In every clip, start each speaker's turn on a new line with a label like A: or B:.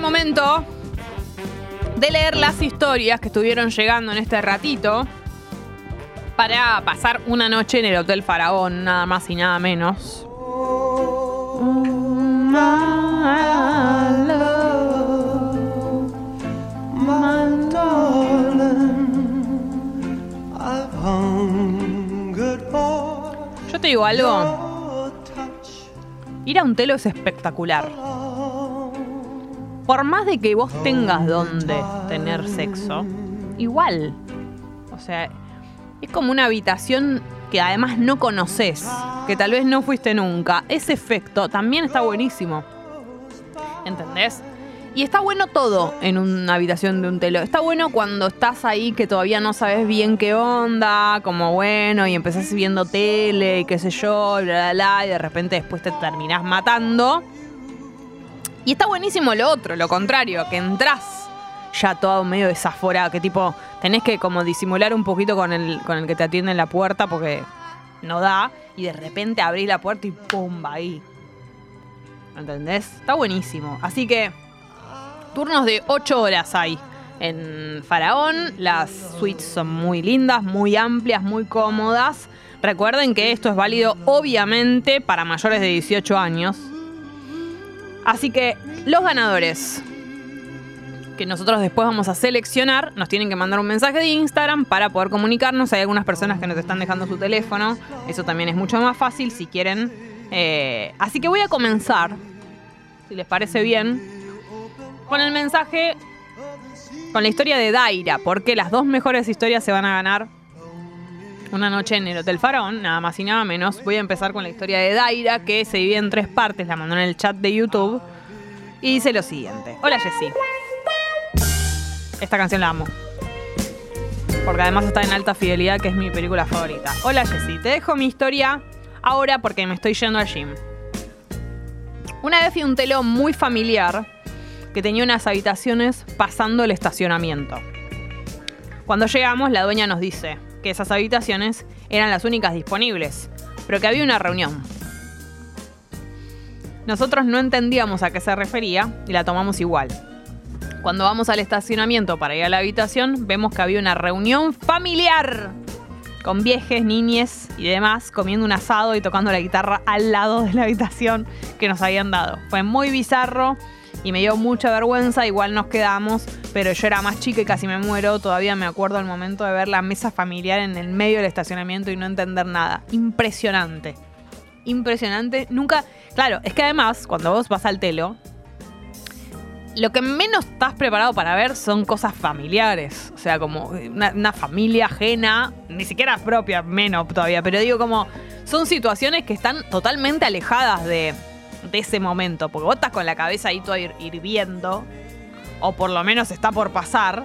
A: momento de leer las historias que estuvieron llegando en este ratito para pasar una noche en el Hotel Faraón, nada más y nada menos. Yo te digo algo. Ir a un telo es espectacular. Por más de que vos tengas donde tener sexo, igual. O sea, es como una habitación que además no conoces, que tal vez no fuiste nunca. Ese efecto también está buenísimo. ¿Entendés? Y está bueno todo en una habitación de un telo. Está bueno cuando estás ahí que todavía no sabes bien qué onda, como bueno, y empezás viendo tele y qué sé yo, bla, bla, y de repente después te terminás matando. Y está buenísimo lo otro, lo contrario, que entras ya todo medio desaforado, que tipo, tenés que como disimular un poquito con el, con el que te atiende en la puerta porque no da, y de repente abrís la puerta y ¡pum! va ahí. ¿Entendés? Está buenísimo. Así que turnos de 8 horas hay en Faraón. Las suites son muy lindas, muy amplias, muy cómodas. Recuerden que esto es válido obviamente para mayores de 18 años. Así que los ganadores que nosotros después vamos a seleccionar, nos tienen que mandar un mensaje de Instagram para poder comunicarnos. Hay algunas personas que nos están dejando su teléfono. Eso también es mucho más fácil si quieren. Eh, así que voy a comenzar, si les parece bien, con el mensaje, con la historia de Daira, porque las dos mejores historias se van a ganar una noche en el Hotel Faraón, nada más y nada menos. Voy a empezar con la historia de Daira, que se divide en tres partes, la mandó en el chat de YouTube. Y dice lo siguiente. Hola Jessy. Esta canción la amo. Porque además está en alta fidelidad, que es mi película favorita. Hola Jessy, te dejo mi historia ahora porque me estoy yendo al gym. Una vez a un telón muy familiar que tenía unas habitaciones pasando el estacionamiento. Cuando llegamos, la dueña nos dice que esas habitaciones eran las únicas disponibles, pero que había una reunión. Nosotros no entendíamos a qué se refería y la tomamos igual. Cuando vamos al estacionamiento para ir a la habitación, vemos que había una reunión familiar con viejes, niñes y demás comiendo un asado y tocando la guitarra al lado de la habitación que nos habían dado. Fue muy bizarro y me dio mucha vergüenza, igual nos quedamos, pero yo era más chica y casi me muero, todavía me acuerdo el momento de ver la mesa familiar en el medio del estacionamiento y no entender nada. Impresionante. Impresionante. Nunca, claro, es que además cuando vos vas al telo, lo que menos estás preparado para ver son cosas familiares. O sea, como una, una, familia ajena, ni siquiera propia, menos todavía, pero digo como son situaciones que están totalmente alejadas de, de ese momento. Porque vos estás con la cabeza ahí hir hirviendo, o por lo menos está por pasar.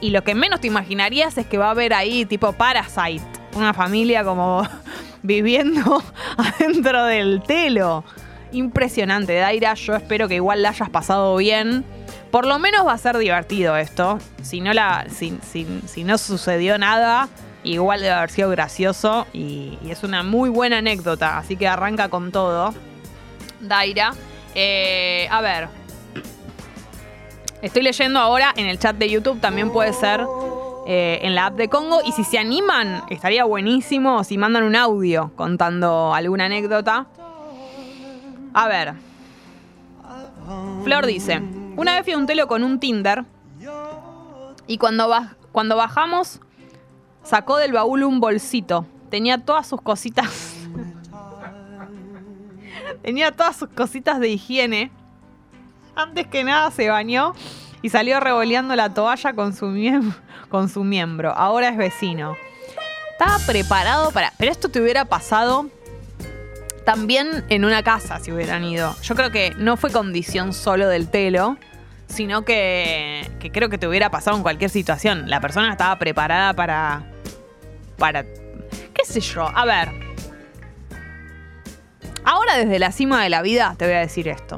A: Y lo que menos te imaginarías es que va a haber ahí tipo Parasite, una familia como viviendo adentro del telo impresionante, Daira. Yo espero que igual la hayas pasado bien. Por lo menos va a ser divertido esto. Si no, la, si, si, no sucedió nada, igual debe haber sido gracioso. Y, es una muy buena anécdota. Así que arranca con todo. Daira. Eh, a ver. Estoy leyendo ahora en el chat de YouTube. También puede ser eh, en la app de Congo. Y si se animan, estaría buenísimo. Si mandan un audio contando alguna anécdota. A ver. Flor dice, una vez fui a un telo con un Tinder y cuando, baj cuando bajamos sacó del baúl un bolsito. Tenía todas sus cositas. Tenía todas sus cositas de higiene. Antes que nada se bañó y salió revoleando la toalla con su, con su miembro. Ahora es vecino. Estaba preparado para... Pero esto te hubiera pasado también en una casa si hubieran ido. Yo creo que no fue condición solo del telo, sino que, que, creo que te hubiera pasado en cualquier situación. La persona estaba preparada para. para. qué sé yo. A ver. Ahora desde la cima de la vida te voy a decir esto.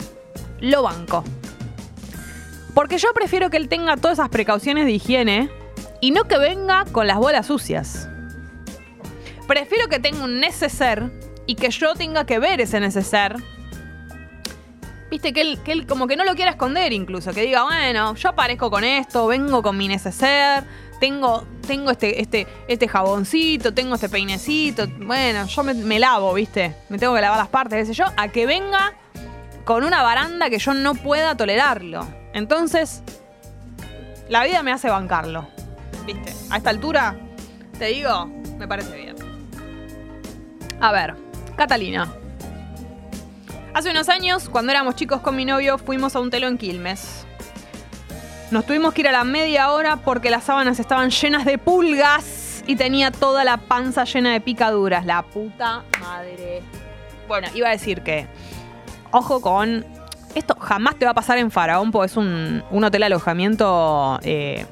A: Lo banco. Porque yo prefiero que él tenga todas esas precauciones de higiene y no que venga con las bolas sucias. Prefiero que tenga un neceser y que yo tenga que ver ese neceser Viste, que él, que él como que no lo quiera esconder incluso, que diga, bueno, yo aparezco con esto, vengo con mi neceser, tengo, tengo este, este, este jaboncito, tengo este peinecito, bueno, yo me, me lavo, viste, me tengo que lavar las partes, qué sé yo, a que venga con una baranda que yo no pueda tolerarlo. Entonces, la vida me hace bancarlo, viste, a esta altura, te digo, me parece bien. A ver, Catalina. Hace unos años, cuando éramos chicos con mi novio, fuimos a un telo en Quilmes. Nos tuvimos que ir a la media hora porque las sábanas estaban llenas de pulgas y tenía toda la panza llena de picaduras. La puta madre. Bueno, iba a decir que, ojo con... Esto jamás te va a pasar en Faraón porque es un, un hotel alojamiento eh,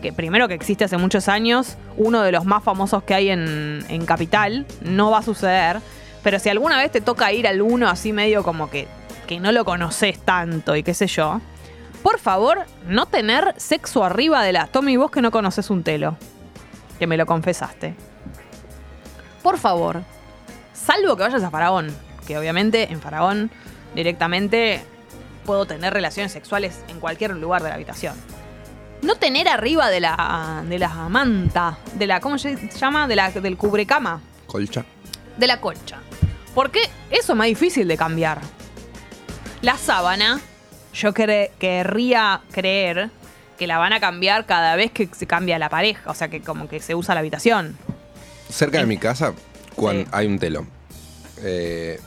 A: que primero que existe hace muchos años, uno de los más famosos que hay en, en Capital. No va a suceder. Pero si alguna vez te toca ir al uno así medio como que, que no lo conoces tanto y qué sé yo, por favor, no tener sexo arriba de la... Tommy, vos que no conoces un telo, que me lo confesaste. Por favor, salvo que vayas a Faraón, que obviamente en Faraón directamente puedo tener relaciones sexuales en cualquier lugar de la habitación. No tener arriba de la, de la manta, de la, ¿cómo se llama? De la, del cubrecama,
B: Colcha.
A: de la colcha. Porque eso es más difícil de cambiar. La sábana, yo cre- querría creer que la van a cambiar cada vez que se cambia la pareja, o sea que como que se usa la habitación.
B: Cerca de mi casa cuan-
A: Sí.
B: hay un telo. Eh,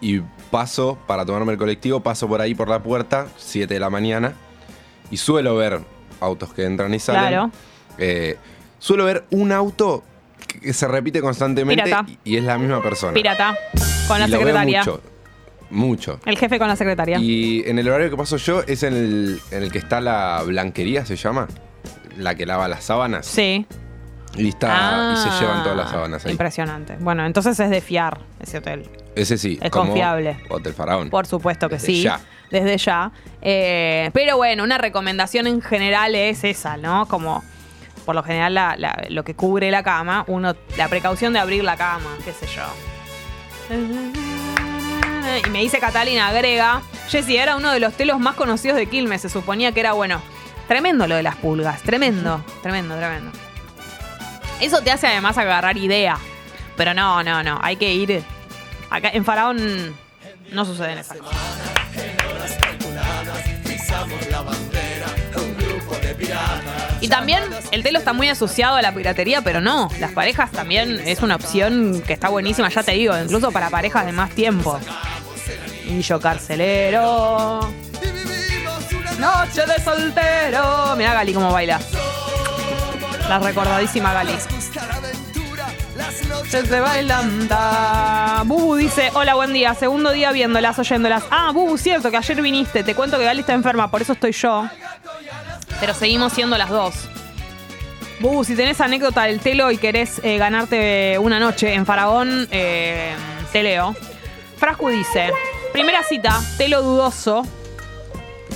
B: y paso, para tomarme el colectivo, paso por ahí por la puerta, 7 de la mañana, y suelo ver autos que entran y salen.
A: Claro.
B: Eh, suelo ver un auto que- se repite constantemente
A: Pirata.
B: y, es la misma persona.
A: Pirata, con la
B: Y lo veo
A: secretaria.
B: mucho. Mucho.
A: El jefe con la secretaria.
B: Y en el horario que paso yo es en el, en el que está la blanquería, se llama. La que lava las sábanas.
A: Sí.
B: Y, está, y se
A: Ah,
B: llevan todas las sábanas ahí.
A: Impresionante. Bueno, entonces es de fiar ese hotel.
B: Ese sí.
A: Es
B: como
A: confiable.
B: Hotel Faraón.
A: Por supuesto que
B: Desde
A: sí.
B: ya.
A: Desde ya. Eh, pero bueno, una recomendación en general es esa, ¿no? Como por lo general la- la- lo que cubre la cama, uno, la precaución de abrir la cama, qué sé yo. Y me dice Catalina, agrega, Jessy era uno de los telos más conocidos de Quilmes, se suponía que era bueno. Tremendo lo de las pulgas, tremendo, tremendo, tremendo. Eso te hace además agarrar idea. Pero no, no, no, hay que ir. Acá en Faraón no suceden esas cosas. Y también el telo está muy asociado a la piratería, pero no, las parejas también es una opción que está buenísima, ya te digo, incluso para parejas de más tiempo. Yo carcelero. Noche de soltero. Mira Gali cómo baila. La recordadísima Gali. Se bailando. Bubu dice, hola, buen día. Segundo día viéndolas, oyéndolas. Ah, Bubu, cierto, que ayer viniste. Te cuento que Gali está enferma, por eso estoy yo. Pero seguimos siendo las dos. Bubu, si tenés anécdota del telo y querés eh, ganarte una noche en Faraón, eh, te leo. Frascu dice, primera cita, telo dudoso.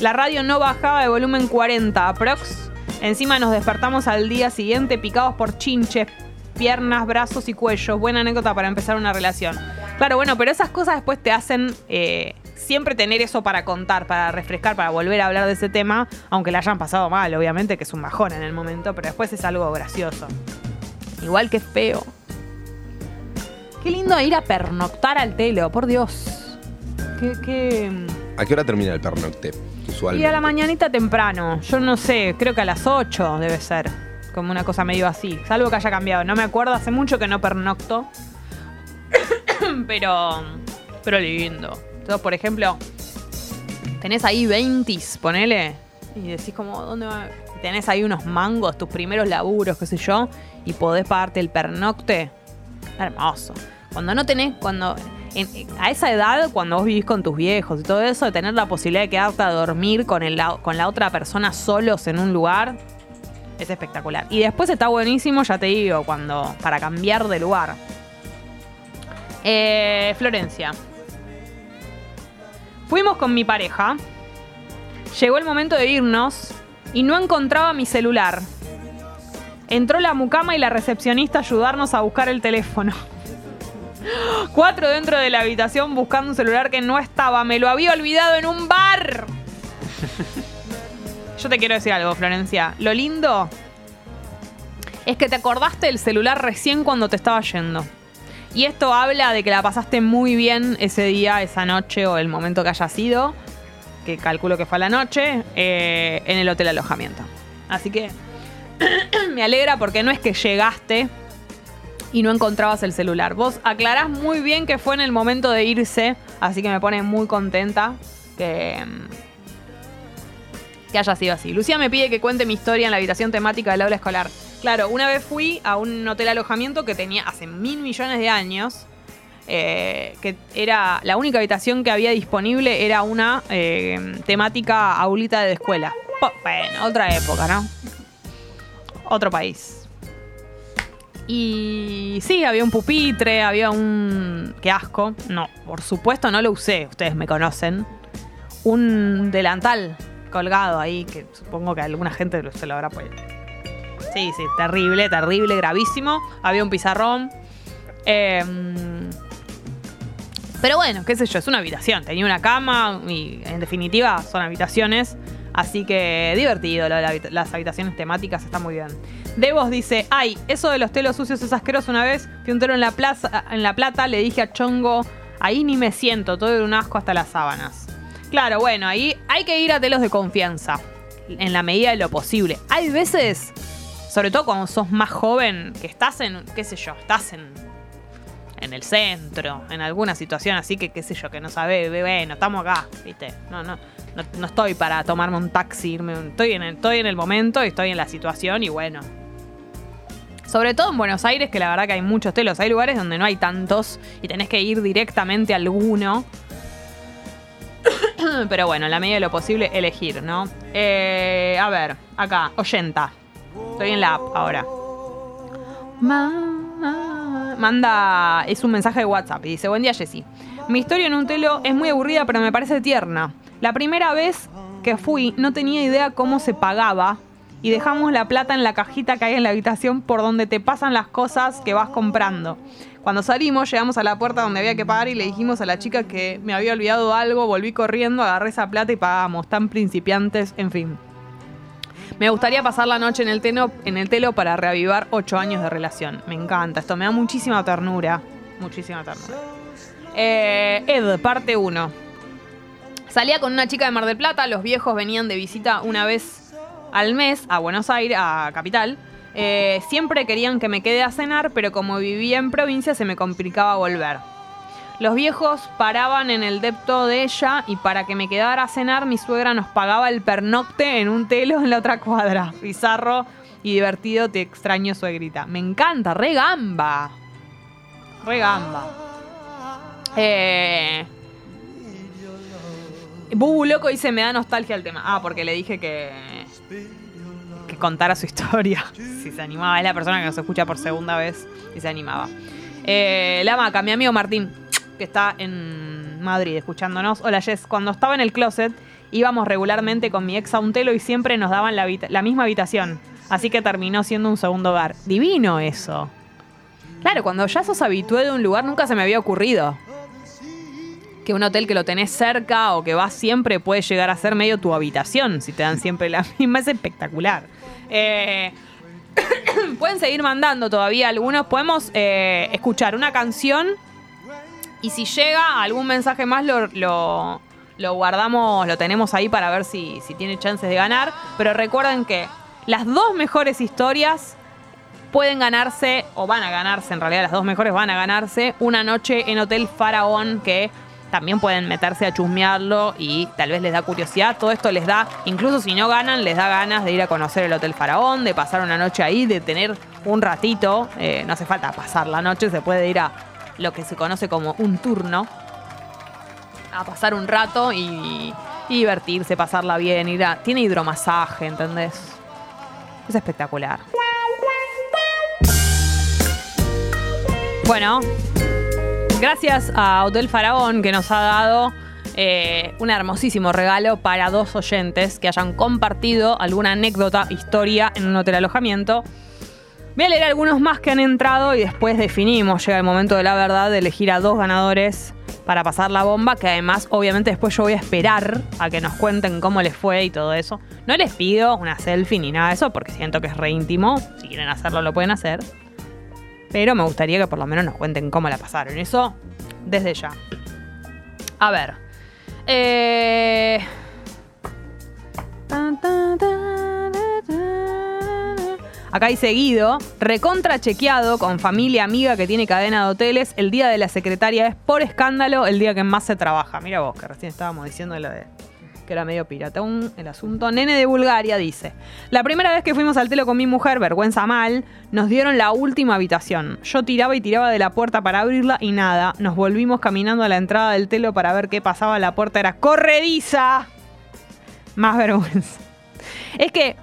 A: La radio no bajaba de volumen 40, aprox. Encima nos despertamos al día siguiente picados por chinches, piernas, brazos y cuellos. Buena anécdota para empezar una relación. Claro, bueno, pero esas cosas después te hacen eh, siempre tener eso para contar, para refrescar, para volver a hablar de ese tema, aunque la hayan pasado mal, obviamente, que es un bajón en el momento, pero después es algo gracioso. Igual que feo. Qué lindo ir a pernoctar al telo, por Dios. Qué, qué...
B: ¿A qué hora termina el pernocte?
A: Y
B: Usualmente.
A: a la mañanita temprano. Yo no sé, creo que a las 8 debe ser. Como una cosa medio así. Salvo que haya cambiado. No me acuerdo, hace mucho que no pernocto. pero. Pero lindo. Entonces, por ejemplo, tenés ahí 20, ponele. Y decís como, ¿dónde va? Tenés ahí unos mangos, tus primeros laburos, qué sé yo. Y podés pagarte el pernocte. Hermoso. Cuando no tenés, cuando. A esa edad, cuando vos vivís con tus viejos y todo eso, de tener la posibilidad de quedarte a dormir con, el, con la otra persona solos en un lugar, es espectacular. Y después está buenísimo, ya te digo, cuando. para cambiar de lugar. Eh, Florencia. Fuimos con mi pareja. Llegó el momento de irnos y no encontraba mi celular. Entró la mucama y la recepcionista a ayudarnos a buscar el teléfono. Cuatro dentro de la habitación buscando un celular que no estaba. Me lo había olvidado en un bar. Yo te quiero decir algo, Florencia. Lo lindo es que te acordaste del celular recién cuando te estaba yendo. Y esto habla de que la pasaste muy bien ese día, esa noche o el momento que haya sido, que calculo que fue a la noche, eh, en el hotel alojamiento. Así que me alegra porque no es que llegaste y no encontrabas el celular. Vos aclarás muy bien que fue en el momento de irse, así que me pone muy contenta que, que haya sido así. Lucía me pide que cuente mi historia en la habitación temática del aula escolar. Claro, una vez fui a un hotel alojamiento que tenía hace mil millones de años. eh, que era la única habitación que había disponible era una eh, temática aulita de escuela. Bueno, otra época, ¿no? Otro país. Y sí, había un pupitre, había un... ¡Qué asco! No, por supuesto no lo usé, ustedes me conocen. Un delantal colgado ahí, que supongo que alguna gente se lo habrá puesto. Sí, sí, terrible, terrible, gravísimo. Había un pizarrón. Eh, pero bueno, qué sé yo, es una habitación. Tenía una cama y en definitiva son habitaciones. Así que divertido, las habitaciones temáticas está muy bien. Devos dice, ay, eso de los telos sucios es asqueroso una vez. Fui un telo en la, plaza, en la plata, le dije a Chongo, ahí ni me siento, todo era un asco hasta las sábanas. Claro, bueno, ahí hay que ir a telos de confianza, en la medida de lo posible. Hay veces, sobre todo cuando sos más joven, que estás en, qué sé yo, estás en, en el centro, en alguna situación así que, qué sé yo, que no sabes, bueno, estamos acá, ¿viste? No, no, no, no estoy para tomarme un taxi, estoy en, el, estoy en el momento y estoy en la situación y bueno. Sobre todo en Buenos Aires, que la verdad que hay muchos telos, hay lugares donde no hay tantos y tenés que ir directamente a alguno. Pero bueno, en la medida de lo posible, elegir, ¿no? Eh, a ver, acá, 80. Estoy en la app ahora. Ma- Manda, es un mensaje de WhatsApp y dice, buen día Jessy. Mi historia en un telo es muy aburrida pero me parece tierna. La primera vez que fui no tenía idea cómo se pagaba y dejamos la plata en la cajita que hay en la habitación por donde te pasan las cosas que vas comprando. Cuando salimos llegamos a la puerta donde había que pagar y le dijimos a la chica que me había olvidado algo, volví corriendo, agarré esa plata y pagamos, tan principiantes, en fin. Me gustaría pasar la noche en el, teno- en el telo para reavivar ocho años de relación. Me encanta, esto me da muchísima ternura. Muchísima ternura. Eh, Ed, parte 1. Salía con una chica de Mar del Plata, los viejos venían de visita una vez al mes a Buenos Aires, a Capital. Eh, siempre querían que me quede a cenar, pero como vivía en provincia se me complicaba volver. Los viejos paraban en el depto de ella y para que me quedara a cenar mi suegra nos pagaba el pernocte en un telo en la otra cuadra. Bizarro y divertido, te extraño suegrita. Me encanta, re gamba. Re gamba. Eh... Bubu Loco dice, me da nostalgia el tema. Ah, porque le dije que... Que contara su historia. Si se animaba. Es la persona que nos escucha por segunda vez y se animaba. Eh, la maca, mi amigo Martín, que está en Madrid escuchándonos. Hola Jess, cuando estaba en el closet íbamos regularmente con mi ex a un telo y siempre nos daban la, la misma habitación. Así que terminó siendo un segundo hogar. Divino eso. Claro, cuando ya sos habitué de un lugar nunca se me había ocurrido. Que un hotel que lo tenés cerca o que vas siempre puede llegar a ser medio tu habitación. Si te dan siempre la misma, es espectacular. Eh, pueden seguir mandando todavía algunos. Podemos eh, escuchar una canción y si llega algún mensaje más lo, lo- lo guardamos, lo tenemos ahí para ver si, si tiene chances de ganar. Pero recuerden que las dos mejores historias pueden ganarse, o van a ganarse, en realidad las dos mejores van a ganarse, una noche en Hotel Faraón que también pueden meterse a chusmearlo y tal vez les da curiosidad. Todo esto les da, incluso si no ganan, les da ganas de ir a conocer el Hotel Faraón, de pasar una noche ahí, de tener un ratito. eh, no hace falta pasar la noche, se puede ir a lo que se conoce como un turno. A pasar un rato y, y divertirse, pasarla bien. Ir a, tiene hidromasaje, ¿entendés? Es espectacular. Bueno, gracias a Hotel Faraón que nos ha dado eh, un hermosísimo regalo para dos oyentes que hayan compartido alguna anécdota, historia en un hotel alojamiento. Voy a leer algunos más que han entrado y después definimos. Llega el momento de la verdad de elegir a dos ganadores para pasar la bomba, que además obviamente después yo voy a esperar a que nos cuenten cómo les fue y todo eso. No les pido una selfie ni nada de eso porque siento que es re íntimo. Si quieren hacerlo lo pueden hacer. Pero me gustaría que por lo menos nos cuenten cómo la pasaron. Eso desde ya. A ver. Eh... Acá hay seguido, recontra chequeado con familia amiga que tiene cadena de hoteles. El día de la secretaria es por escándalo el día que más se trabaja. Mira vos, que recién estábamos diciendo lo de que era medio piratón el asunto. Nene de Bulgaria dice: La primera vez que fuimos al telo con mi mujer, vergüenza mal, nos dieron la última habitación. Yo tiraba y tiraba de la puerta para abrirla y nada. Nos volvimos caminando a la entrada del telo para ver qué pasaba. La puerta era corrediza. Más vergüenza. Es que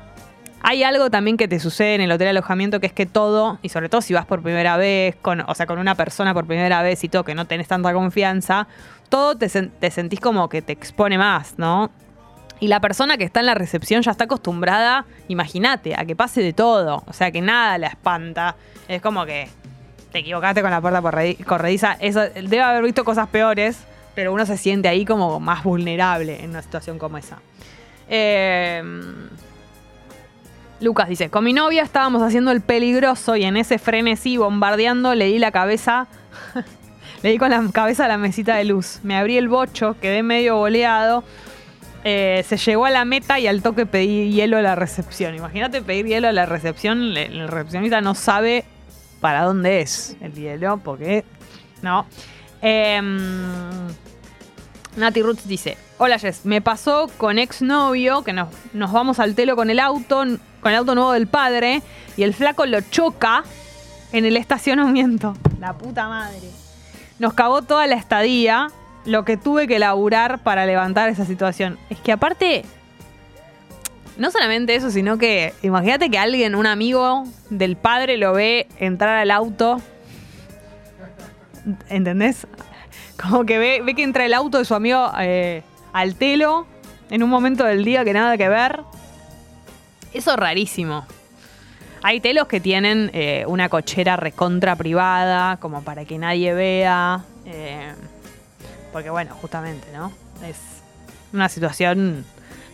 A: hay algo también que te sucede en el hotel de alojamiento que es que todo, y sobre todo si vas por primera vez, con, o sea, con una persona por primera vez y todo, que no tenés tanta confianza, todo te, te sentís como que te expone más, ¿no? Y la persona que está en la recepción ya está acostumbrada, imagínate, a que pase de todo. O sea, que nada la espanta. Es como que te equivocaste con la puerta corrediza. Eso, debe haber visto cosas peores, pero uno se siente ahí como más vulnerable en una situación como esa. Eh, Lucas dice, con mi novia estábamos haciendo el peligroso y en ese frenesí bombardeando le di la cabeza, le di con la cabeza a la mesita de luz. Me abrí el bocho, quedé medio boleado. Eh, se llegó a la meta y al toque pedí hielo a la recepción. Imagínate pedir hielo a la recepción, el recepcionista no sabe para dónde es el hielo, porque no. Eh, Nati Roots dice, hola Jess, me pasó con exnovio que nos, nos vamos al telo con el auto, con el auto nuevo del padre, y el flaco lo choca en el estacionamiento. La puta madre. Nos cagó toda la estadía, lo que tuve que laburar para levantar esa situación. Es que aparte, no solamente eso, sino que imagínate que alguien, un amigo del padre, lo ve entrar al auto. ¿Entendés? Como que ve, ve que entra el auto de su amigo eh, al telo en un momento del día que nada que ver. Eso es rarísimo. Hay telos que tienen eh, una cochera recontra privada, como para que nadie vea. Eh, porque bueno, justamente, ¿no? Es una situación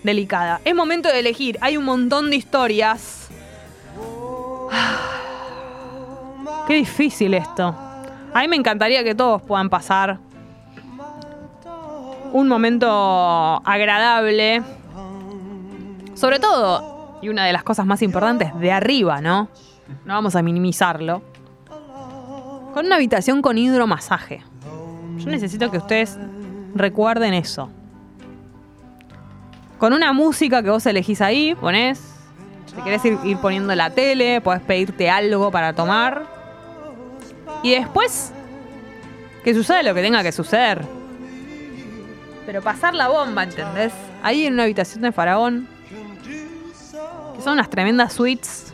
A: delicada. Es momento de elegir. Hay un montón de historias. Qué difícil esto. A mí me encantaría que todos puedan pasar un momento agradable. Sobre todo, y una de las cosas más importantes, de arriba, ¿no? No vamos a minimizarlo. Con una habitación con hidromasaje. Yo necesito que ustedes recuerden eso. Con una música que vos elegís ahí, ponés. Si querés ir, ir poniendo la tele, podés pedirte algo para tomar. Y después, que suceda lo que tenga que suceder. Pero pasar la bomba, ¿entendés? Ahí en una habitación de faraón. Son unas tremendas suites.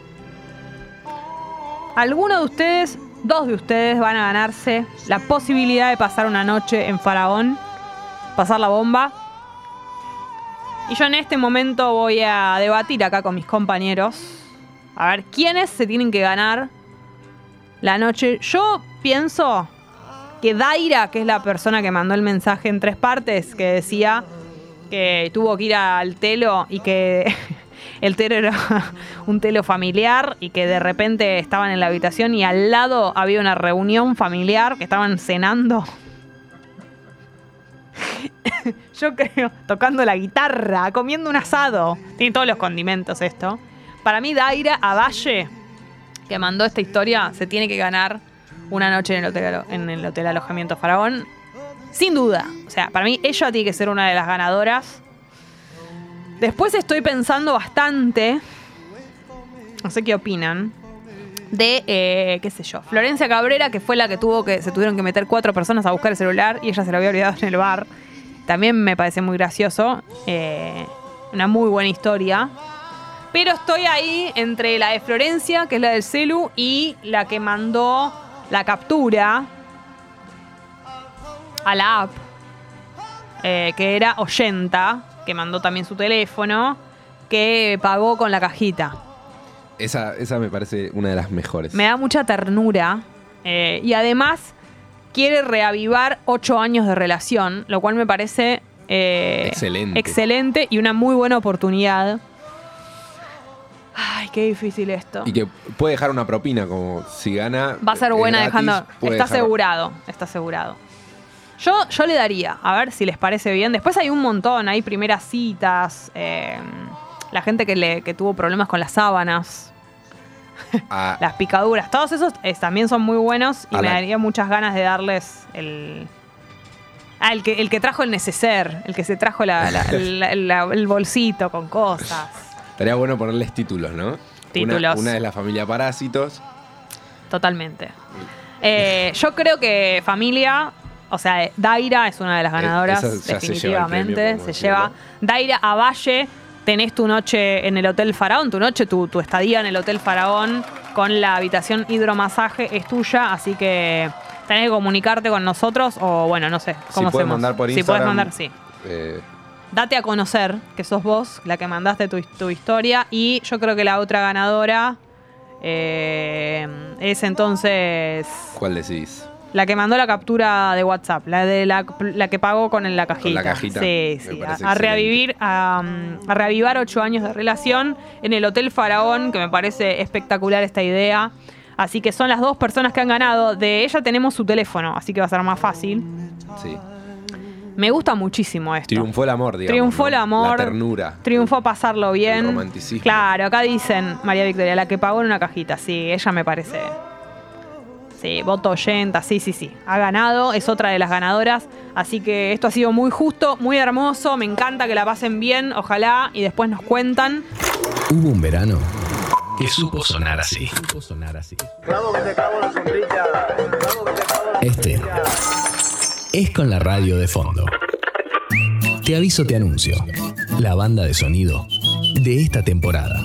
A: Algunos de ustedes, dos de ustedes, van a ganarse la posibilidad de pasar una noche en faraón. Pasar la bomba. Y yo en este momento voy a debatir acá con mis compañeros. A ver, ¿quiénes se tienen que ganar la noche? Yo pienso que Daira, que es la persona que mandó el mensaje en tres partes, que decía que tuvo que ir al telo y que el telo era un telo familiar y que de repente estaban en la habitación y al lado había una reunión familiar que estaban cenando. Yo creo, tocando la guitarra, comiendo un asado. Tiene todos los condimentos esto. Para mí, Daira Avalle, que mandó esta historia, se tiene que ganar una noche en el hotel, en el hotel alojamiento Faraón. Sin duda. O sea, para mí ella tiene que ser una de las ganadoras. Después estoy pensando bastante. No sé qué opinan. De, eh, qué sé yo, Florencia Cabrera, que fue la que tuvo que. Se tuvieron que meter cuatro personas a buscar el celular y ella se lo había olvidado en el bar. También me parece muy gracioso. Eh, una muy buena historia. Pero estoy ahí entre la de Florencia, que es la del celu, y la que mandó la captura a la app, eh, que era Oyenta, que mandó también su teléfono, que pagó con la cajita.
B: Esa, esa me parece una de las mejores.
A: Me da mucha ternura. eh, y además quiere reavivar ocho años de relación, lo cual me parece eh,
B: Excelente.
A: excelente y una muy buena oportunidad. Ay, qué difícil esto.
B: Y que puede dejar una propina, como si gana.
A: Va a ser buena
B: gratis,
A: dejando. Está
B: dejar-
A: asegurado, está asegurado. Yo, yo le daría, a ver si les parece bien. Después hay un montón, hay primeras citas, eh, la gente que, le, que tuvo problemas con las sábanas,
B: a-
A: las picaduras, todos esos eh, también son muy buenos y me
B: la-
A: daría muchas ganas de darles el... Ah, el que, el que trajo el neceser, el que se trajo la- la- el bolsito con cosas.
B: Estaría bueno ponerles títulos, ¿no? Una-
A: Títulos.
B: Una, es la familia Parásitos.
A: Totalmente. Eh, yo creo que familia, o sea, Daira es una de las
B: Eh,
A: ganadoras,
B: esa ya se lleva el
A: definitivamente.
B: premio,
A: se
B: decirlo.
A: lleva Daira a Valle. Tenés tu noche en el Hotel Faraón, tu noche, tu, tu estadía en el Hotel Faraón con la habitación hidromasaje es tuya, así que tenés que comunicarte con nosotros o bueno, no sé, ¿cómo
B: si puedes
A: hacemos?
B: mandar por
A: Si
B: Instagram.
A: puedes mandar, sí.
B: eh,
A: Date a conocer que sos vos la que mandaste tu, tu historia. Y yo creo que la otra ganadora eh, es entonces
B: ¿Cuál decís?
A: La que mandó la captura de WhatsApp, la de la, la que pagó con la cajita.
B: la cajita,
A: Sí, sí. A, a revivir, a, a reavivar ocho años de relación en el Hotel Faraón, que me parece espectacular esta idea. Así que son las dos personas que han ganado. De ella tenemos su teléfono, así que va a ser más fácil.
B: Sí.
A: Me gusta muchísimo esto.
B: Triunfó el amor, digamos.
A: Triunfó
B: ¿no?
A: el amor.
B: La ternura.
A: Triunfó pasarlo bien.
B: El romanticismo.
A: Claro, acá dicen María Victoria, la que pagó en una cajita. Sí, ella me parece. Sí, voto 80, sí, sí, sí. Ha ganado, es otra de las ganadoras. Así que esto ha sido muy justo, muy hermoso. Me encanta que la pasen bien, ojalá. Y después nos cuentan.
C: Hubo un verano que supo sonar así. Este es con la radio de fondo. Te aviso, te anuncio. La banda de sonido de esta temporada.